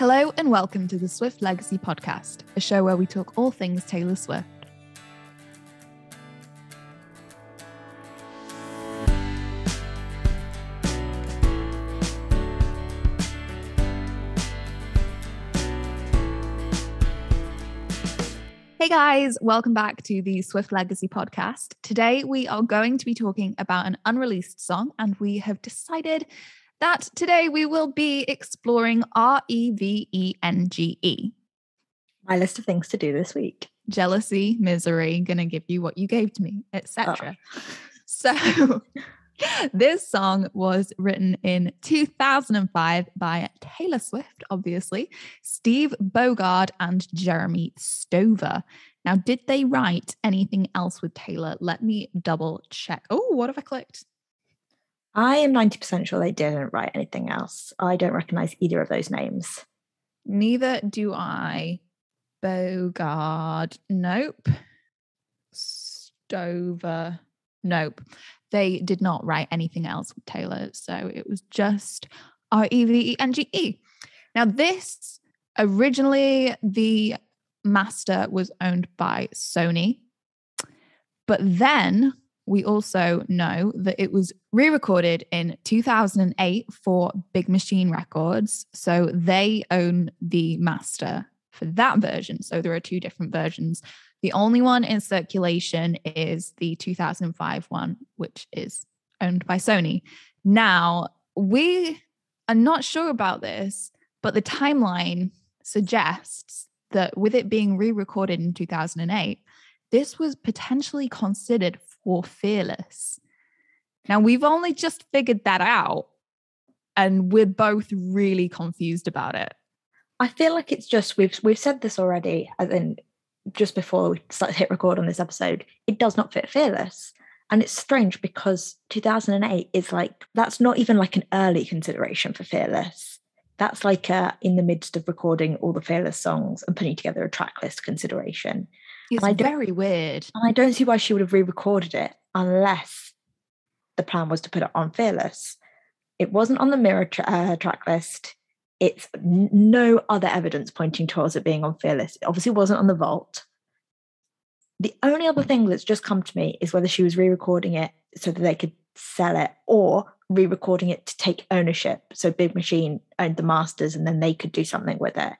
Hello and welcome to the Swift Legacy Podcast, a show where we talk all things Taylor Swift. Hey guys, welcome back to the Swift Legacy podcast. Today we are going to be talking about an unreleased song, and we have decided that today we will be exploring R E V E N G E. My list of things to do this week. Jealousy, misery, gonna give you what you gave to me, etc. Oh. So this song was written in 2005 by Taylor Swift, obviously, Steve Bogard, and Jeremy Stover. Now, did they write anything else with Taylor? Let me double check. Oh, what have I clicked? I am 90% sure they didn't write anything else. I don't recognize either of those names. Neither do I. Bogard. Nope. Stover. Nope. They did not write anything else with Taylor. So it was just R E V E N G E. Now, this originally, the master was owned by Sony. But then we also know that it was re recorded in 2008 for Big Machine Records. So they own the master for that version. So there are two different versions. The only one in circulation is the 2005 one, which is owned by Sony. Now, we are not sure about this, but the timeline suggests that with it being re recorded in 2008, this was potentially considered or fearless. Now, we've only just figured that out, and we're both really confused about it. I feel like it's just we've we've said this already, as in just before we started hit record on this episode. It does not fit fearless, and it's strange because 2008 is like that's not even like an early consideration for fearless. That's like uh, in the midst of recording all the fearless songs and putting together a track list consideration. It's I very weird. And I don't see why she would have re-recorded it unless the plan was to put it on Fearless. It wasn't on the Mirror tra- uh, track list. It's n- no other evidence pointing towards it being on Fearless. It obviously wasn't on the Vault. The only other thing that's just come to me is whether she was re-recording it so that they could sell it or re-recording it to take ownership. So Big Machine owned the masters and then they could do something with it.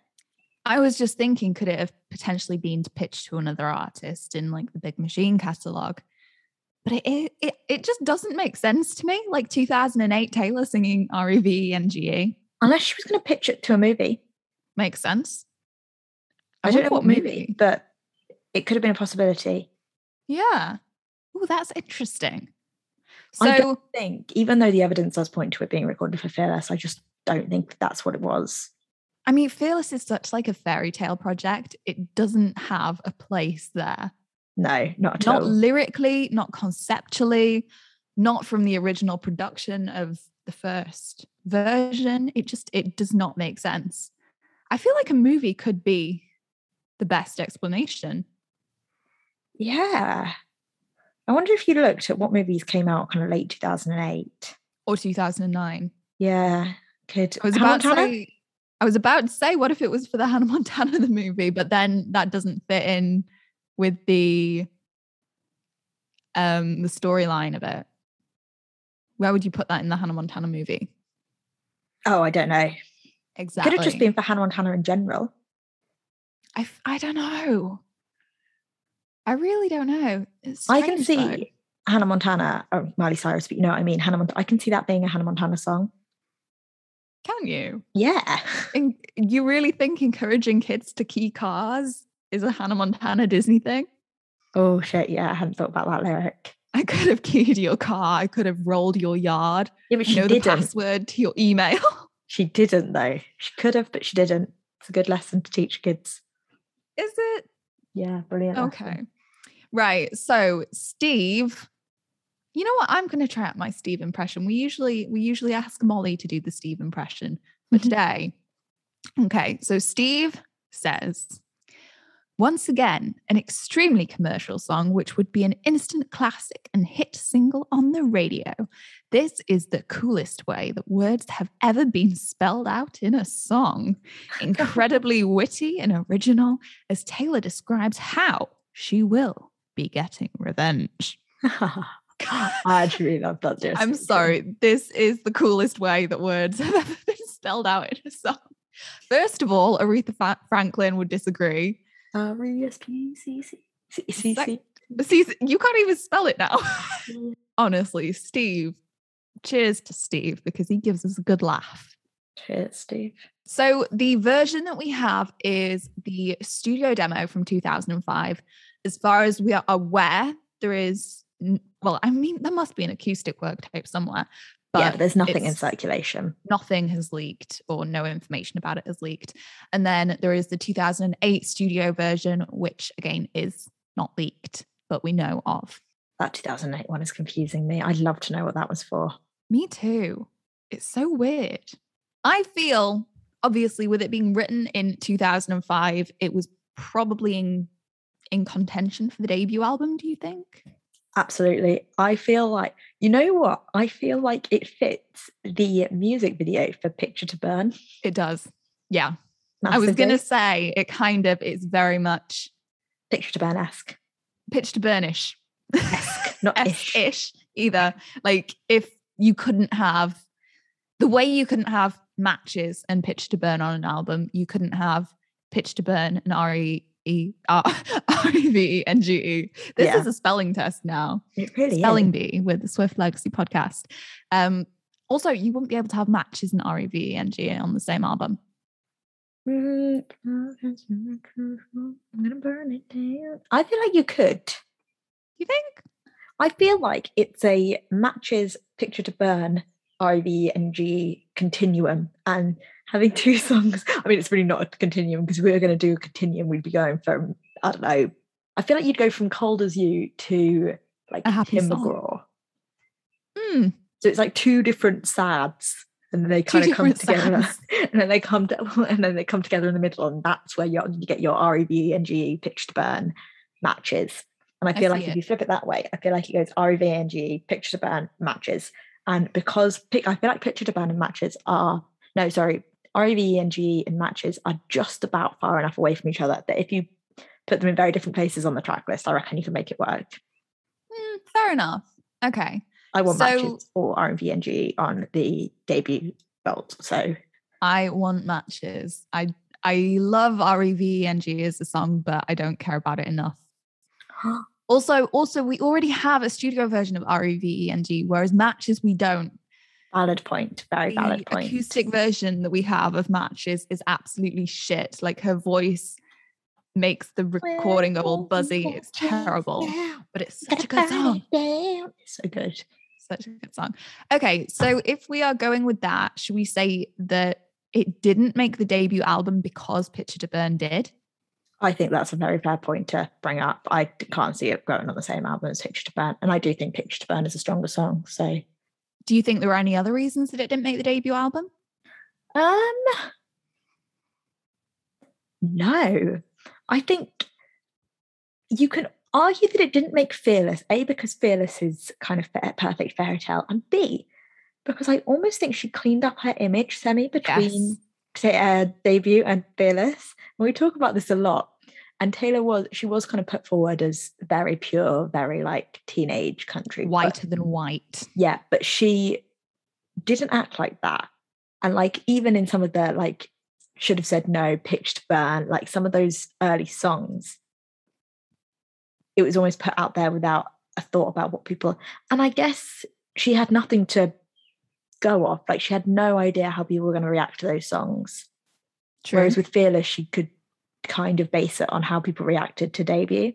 I was just thinking, could it have potentially been pitched to another artist in like the Big Machine catalog? But it, it it just doesn't make sense to me. Like 2008 Taylor singing R E V N G E. Unless she was going to pitch it to a movie. Makes sense. I, I don't know what movie, movie, but it could have been a possibility. Yeah. Oh, that's interesting. So I don't think, even though the evidence does point to it being recorded for Fearless, I just don't think that's what it was. I mean, Fearless is such like a fairy tale project. It doesn't have a place there. No, not at not all. lyrically, not conceptually, not from the original production of the first version. It just it does not make sense. I feel like a movie could be the best explanation. Yeah. I wonder if you looked at what movies came out kind of late 2008 or 2009. Yeah, could. I was about to say I was about to say, what if it was for the Hannah Montana the movie, but then that doesn't fit in with the um the storyline of it. Where would you put that in the Hannah Montana movie? Oh, I don't know. Exactly. Could have just been for Hannah Montana in general. I I don't know. I really don't know. I can see though. Hannah Montana or Miley Cyrus, but you know what I mean. Hannah Montana. I can see that being a Hannah Montana song. Can you? Yeah. And you really think encouraging kids to key cars is a Hannah Montana Disney thing? Oh shit, yeah, I hadn't thought about that lyric. I could have keyed your car. I could have rolled your yard. Yeah, but she know didn't. the password to your email. she didn't though. She could have, but she didn't. It's a good lesson to teach kids. Is it? Yeah, brilliant. Okay. Lesson. Right. So Steve you know what? I'm going to try out my Steve impression. We usually we usually ask Molly to do the Steve impression, but mm-hmm. today, okay. So Steve says, Once again, an extremely commercial song, which would be an instant classic and hit single on the radio. This is the coolest way that words have ever been spelled out in a song. Incredibly witty and original, as Taylor describes how she will be getting revenge. I actually love that. I'm sorry. This is the coolest way that words have ever been spelled out in a song. First of all, Aretha Franklin would disagree. R E S P C C C C. See, you can't even spell it now. Honestly, Steve. Cheers to Steve because he gives us a good laugh. Cheers, Steve. So the version that we have is the studio demo from 2005. As far as we are aware, there is well, I mean, there must be an acoustic work tape somewhere. But yeah, but there's nothing in circulation. Nothing has leaked, or no information about it has leaked. And then there is the 2008 studio version, which again is not leaked, but we know of. That 2008 one is confusing me. I'd love to know what that was for. Me too. It's so weird. I feel, obviously, with it being written in 2005, it was probably in, in contention for the debut album, do you think? Absolutely. I feel like, you know what? I feel like it fits the music video for Picture to Burn. It does. Yeah. Massively. I was going to say it kind of is very much Picture to Burn esque. Pitch to Burnish. Esque, not ish. ish either. Like if you couldn't have the way you couldn't have matches and Pitch to Burn on an album, you couldn't have Pitch to Burn and RE E R R E V E N G E. This yeah. is a spelling test now. It really spelling is. bee with the Swift Legacy podcast. Um, also, you wouldn't be able to have matches in R E V E N G E on the same album. I'm gonna burn it down. I feel like you could. You think? I feel like it's a matches picture to burn IV and G continuum and having two songs. I mean, it's really not a continuum because we were going to do a continuum. We'd be going from, I don't know, I feel like you'd go from Cold as You to like a happy Tim song. McGraw. Mm. So it's like two different sads and they kind two of come together and then they come to, and then they come together in the middle and that's where you get your REV and GE pitch to burn matches. And I feel I like if you flip it that way, I feel like it goes REV and GE pitch to burn matches. And because I feel like picture to burn and matches are no, sorry, REV and GE and matches are just about far enough away from each other that if you put them in very different places on the track list, I reckon you can make it work. Mm, fair enough. Okay. I want so, matches or REV and GE on the debut vault. So I want matches. I I love REV and GE as a song, but I don't care about it enough. also, also we already have a studio version of REV and GE, whereas matches we don't. Valid point. Very valid point. The acoustic version that we have of matches is absolutely shit. Like her voice makes the recording of all buzzy. It's terrible, but it's such a good song. So good. Such a good song. Okay, so if we are going with that, should we say that it didn't make the debut album because Picture to Burn did? I think that's a very fair point to bring up. I can't see it going on the same album as Picture to Burn, and I do think Picture to Burn is a stronger song. So do you think there were any other reasons that it didn't make the debut album? Um, no. I think you can argue that it didn't make Fearless, A, because Fearless is kind of a perfect fairy tale, and B, because I almost think she cleaned up her image semi between yes. say, uh, debut and Fearless. And we talk about this a lot and Taylor was she was kind of put forward as very pure, very like teenage country, whiter but, than white. Yeah, but she didn't act like that. And like even in some of the like should have said no, pitched burn, like some of those early songs, it was almost put out there without a thought about what people and I guess she had nothing to go off. Like she had no idea how people were going to react to those songs. True. Whereas with Fearless, she could kind of base it on how people reacted to debut.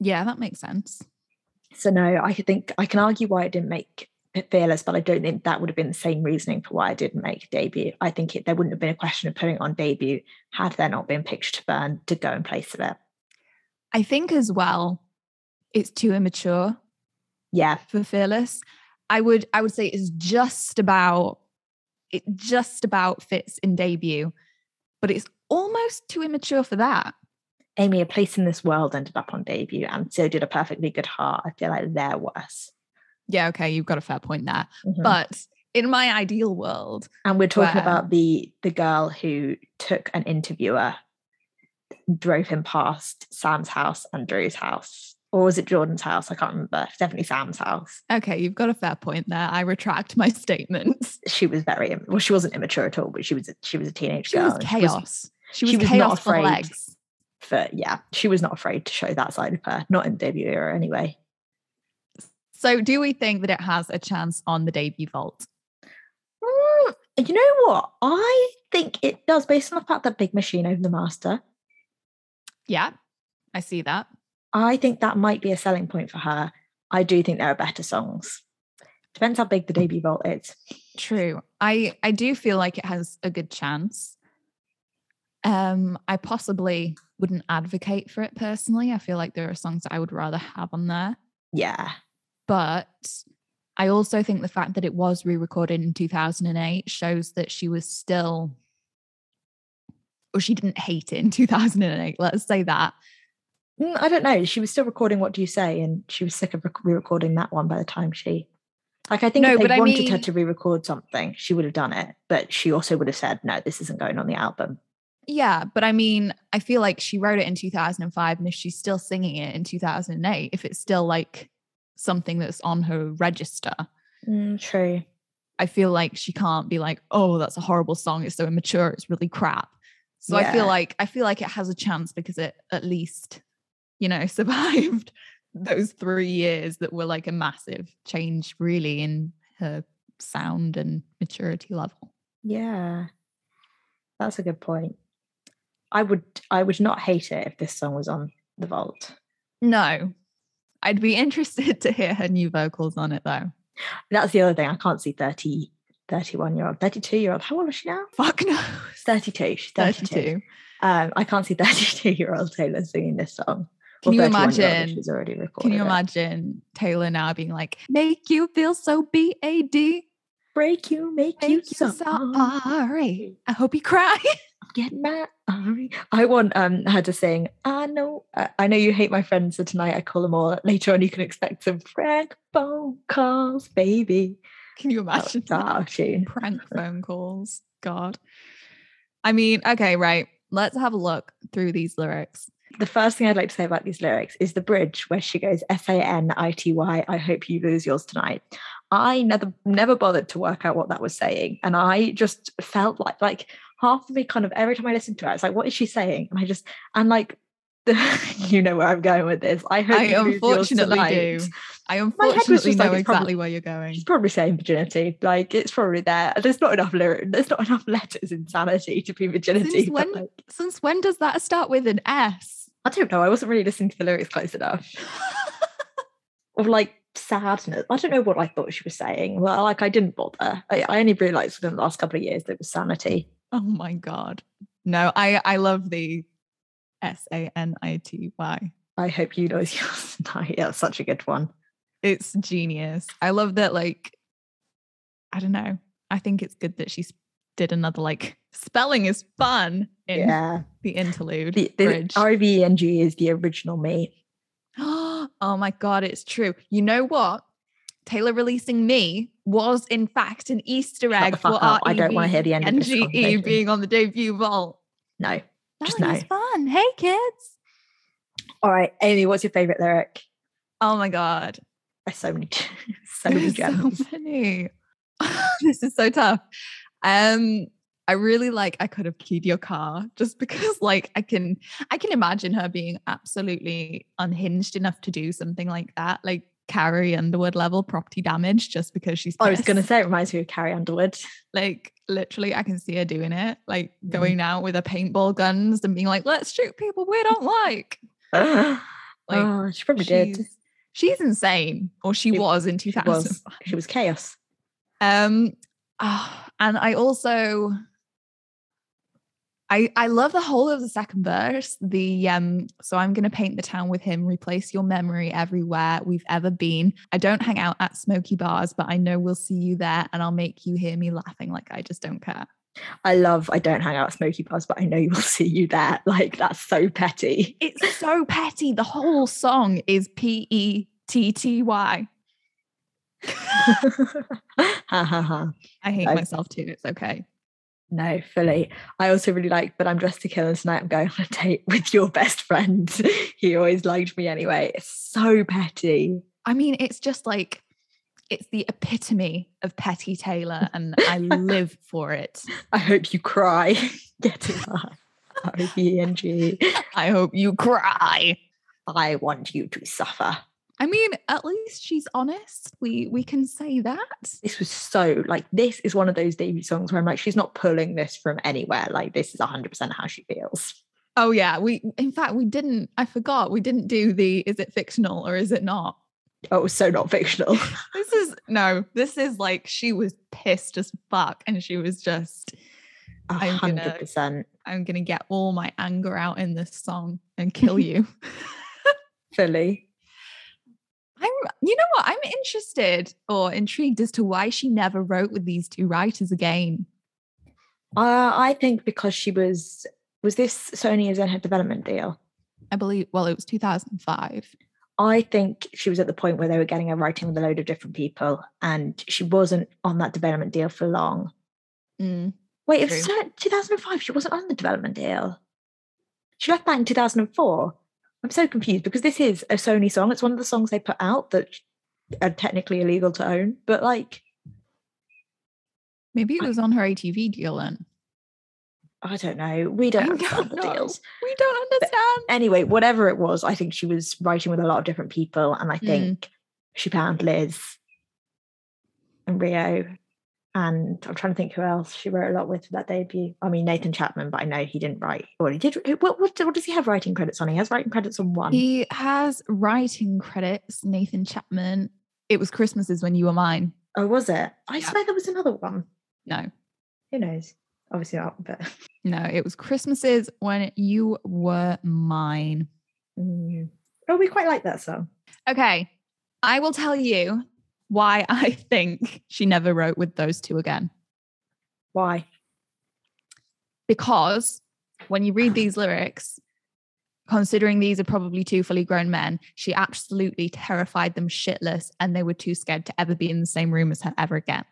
Yeah, that makes sense. So no, I think I can argue why it didn't make it fearless, but I don't think that would have been the same reasoning for why I didn't make debut. I think it, there wouldn't have been a question of putting on debut had there not been picture to burn to go in place of it. I think as well, it's too immature. Yeah, for fearless, I would I would say it's just about it just about fits in debut, but it's almost too immature for that. Amy, A Place in This World ended up on debut, and so did A Perfectly Good Heart. I feel like they're worse. Yeah, okay, you've got a fair point there. Mhm. But in my ideal world, and we're talking where- about the the girl who took an interviewer, drove him past Sam's house and Drew's house, or was it Jordan's house? I can't remember. It's definitely Sam's house. okay, you've got a fair point there. I retract my statements. She was very well. She wasn't immature at all, but she was a, she was a teenage She girl. was chaos. She was, she was not chaos for afraid. legs. for yeah, she was not afraid to show that side of her. Not in the debut era, anyway. So, do we think that it has a chance on the debut vault? Mm, you know what? I think it does, based on the fact that Big Machine over the master. Yeah, I see that. I think that might be a selling point for her. I do think there are better songs. Depends how big the debut vault is. True. I I do feel like it has a good chance. Um, I possibly wouldn't advocate for it personally. I feel like there are songs that I would rather have on there. Yeah. But I also think the fact that it was re-recorded in 2008 shows that she was still or she didn't hate it in 2008. Let's say that. Mm, I don't know. She was still recording What Do You Say? And she was sick of re recording that one by the time she. Like, I think No, if they but I wanted her to re record something, she would have done it. But she also would have said, no, this isn't going on the album. Yeah, but I mean, I feel like she wrote it in 2005 and if she's still singing it in 2008, if it's still like something that's on her register, Mm, true. I feel like she can't be like, "Oh, that's a horrible song. It's so immature. It's really crap." So I feel like I feel like it has a chance because it at least, you know, survived those 3 years that were like a massive change really in her sound and maturity level. Yeah. That's a good point. I would I would not hate it if this song was on the vault. No. I'd be interested to hear her new vocals on it though. That's the other thing. I can't see 30, 31 year old, 32 year old. How old is she now? Fuck no. 32. She's 32. 32. Um, I can't see 32 year old Taylor singing this song. Can you 31 year old if imagine- She's already recorded. Can you it. imagine Taylor now being like, make you feel so BAD? Break you, make, you Make you sorry. sorry. I hope you cry. Get mad. I want um her to sing. I know. Uh, I know you hate my friends, so tonight I call them all. Later on, you can expect some prank phone calls, baby. Can you imagine that that? tune. Prank phone calls. God. I mean, okay, right. Let's have a look through these lyrics. The first thing I'd like to say about these lyrics is the bridge where she goes S A N I T Y. I hope you lose yours tonight. I never never bothered to work out what that was saying, and I just felt like like half of me kind of every time I listened to it, it's like, what is she saying? And I just and like. you know where I'm going with this. I hope I you lose yours unfortunately do. I unfortunately just like, know probably- exactly where you're going. She's probably saying virginity. Like it's probably there. There's not enough lyric. There's not enough letters in sanity to be virginity. Since when- like, Since when does that start with an S? I don't know. I wasn't really listening to the lyrics close enough. of like sadness. I don't know what I thought she was saying. Well, like I didn't bother. I, I only realised within the last couple of years that it was sanity. Oh my god. No, I I love the S A N I T Y. I hope you know yours tonight. Yeah, such a good one. It's genius. I love that like I don't know. I think it's good that she s- did another like spelling is fun in Yeah. the interlude The, the bridge. R-E-V-E-N-G is the original me. oh my god, it's true. You know what? Taylor releasing me was in fact an Easter egg for up. I don't wanna hear the end NGE being on the debut vault. No. Just Melody's fun. Hey kids. All right, Amy, what's your favourite lyric? Oh my god. There's so many, so many gems. so many. this is so tough. Um, I really like I could have keyed your car just because like I can I can imagine her being absolutely unhinged enough to do something like that, like Carrie Underwood level property damage just because she's I was going to say it reminds me of Carrie Underwood. like literally I can see her doing it, like Mhm. going out with her paintball guns and being like, let's shoot people we don't like. like, Like oh, she probably did. she's, insane, or she She- was in She 2005. was, she was chaos. Um, ah, and I also, I I love the whole of the second verse. The um, so I'm gonna paint the town with him, replace your memory everywhere we've ever been. I don't hang out at smoky bars, but I know we'll see you there, and I'll make you hear me laughing like I just don't care. I love I don't hang out at Smoky Bars, but I know you will see you there. Like that's so petty. It's so petty. The whole song is P E T T Y. Ha ha ha. I hate I- myself too. It's okay. No, fully. I also really like, but I'm dressed to kill and tonight I'm going on a date with your best friend. he always liked me anyway. It's so petty. I mean, it's just like it's the epitome of Petty Taylor, and I live for it. I hope you cry getting that. R-O-B-E-N-G. I hope you cry. I want you to suffer. I mean, at least she's honest. We we can say that. This was so like this is one of those debut songs where I'm like, she's not pulling this from anywhere. Like this is 100% how she feels. Oh yeah, we in fact we didn't. I forgot we didn't do the is it fictional or is it not? Oh, it was so not fictional. This is no. This is like she was pissed as fuck, and she was just. A I'm gonna- hundred percent. I'm gonna get all my anger out in this song and kill you. Fully. I'm, you know what? I'm interested or intrigued as to why she never wrote with these two writers again. Uh, I think because she was was this Sony as in her development deal? I believe, well, it was 2005. I think she was at the point where they were getting her writing with a load of different people, and she wasn't on that development deal for long. Mm. Wait, it was 2005. She wasn't on the development deal. She left that in 2004. I'm so confused because this is a Sony song. It's one of the songs they put out that are technically illegal to own, but like, Maybe it was on her ATV deal then. I don't know. We don't understand the deals. We don't understand. Anyway, whatever it was, I think she was writing with a lot of different people, and I Mm. think she found Liz and Rio. And I'm trying to think who else she wrote a lot with for that debut. I mean Nathan Chapman, but I know he didn't write. Or he did. What, what, what does he have writing credits on? He has writing credits on one. He has writing credits, Nathan Chapman. It was Christmases when you were mine. Oh, was it? I Yeah. swear there was another one. No, Who knows? Obviously not, but no, it was Christmases when you were mine. Mm. oh, we quite like that song. Okay, I will tell you why I think she never wrote with those two again. Why? Because when you read these lyrics, considering these are probably two fully grown men, she absolutely terrified them shitless and they were too scared to ever be in the same room as her ever again.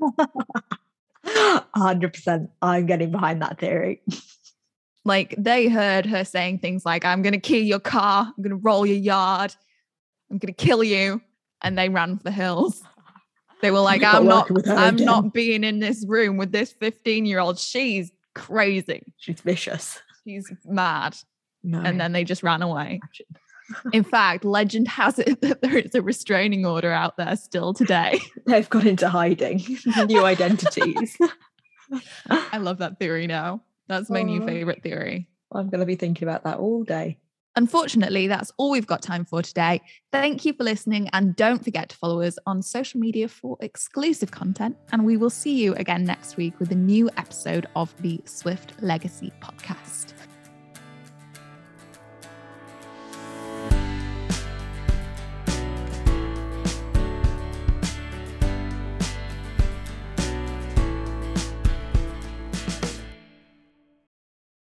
hundred percent. I'm getting behind that theory. Like they heard her saying things like, I'm going to kill your car, I'm going to roll your yard, I'm going to kill you. And they ran for the hills. They were like, I'm not, working with her I'm again." not being in this room with this 15 year old. She's crazy. She's vicious. She's mad. No. And then they just ran away. In fact, legend has it that there is a restraining order out there still today. they've got into hiding, new identities. I love that theory now. That's my new favorite theory. I'm going to be thinking about that all day. Unfortunately, that's all we've got time for today. Thank you for listening and don't forget to follow us on social media for exclusive content. And we will see you again next week with a new episode of the Swift Legacy podcast.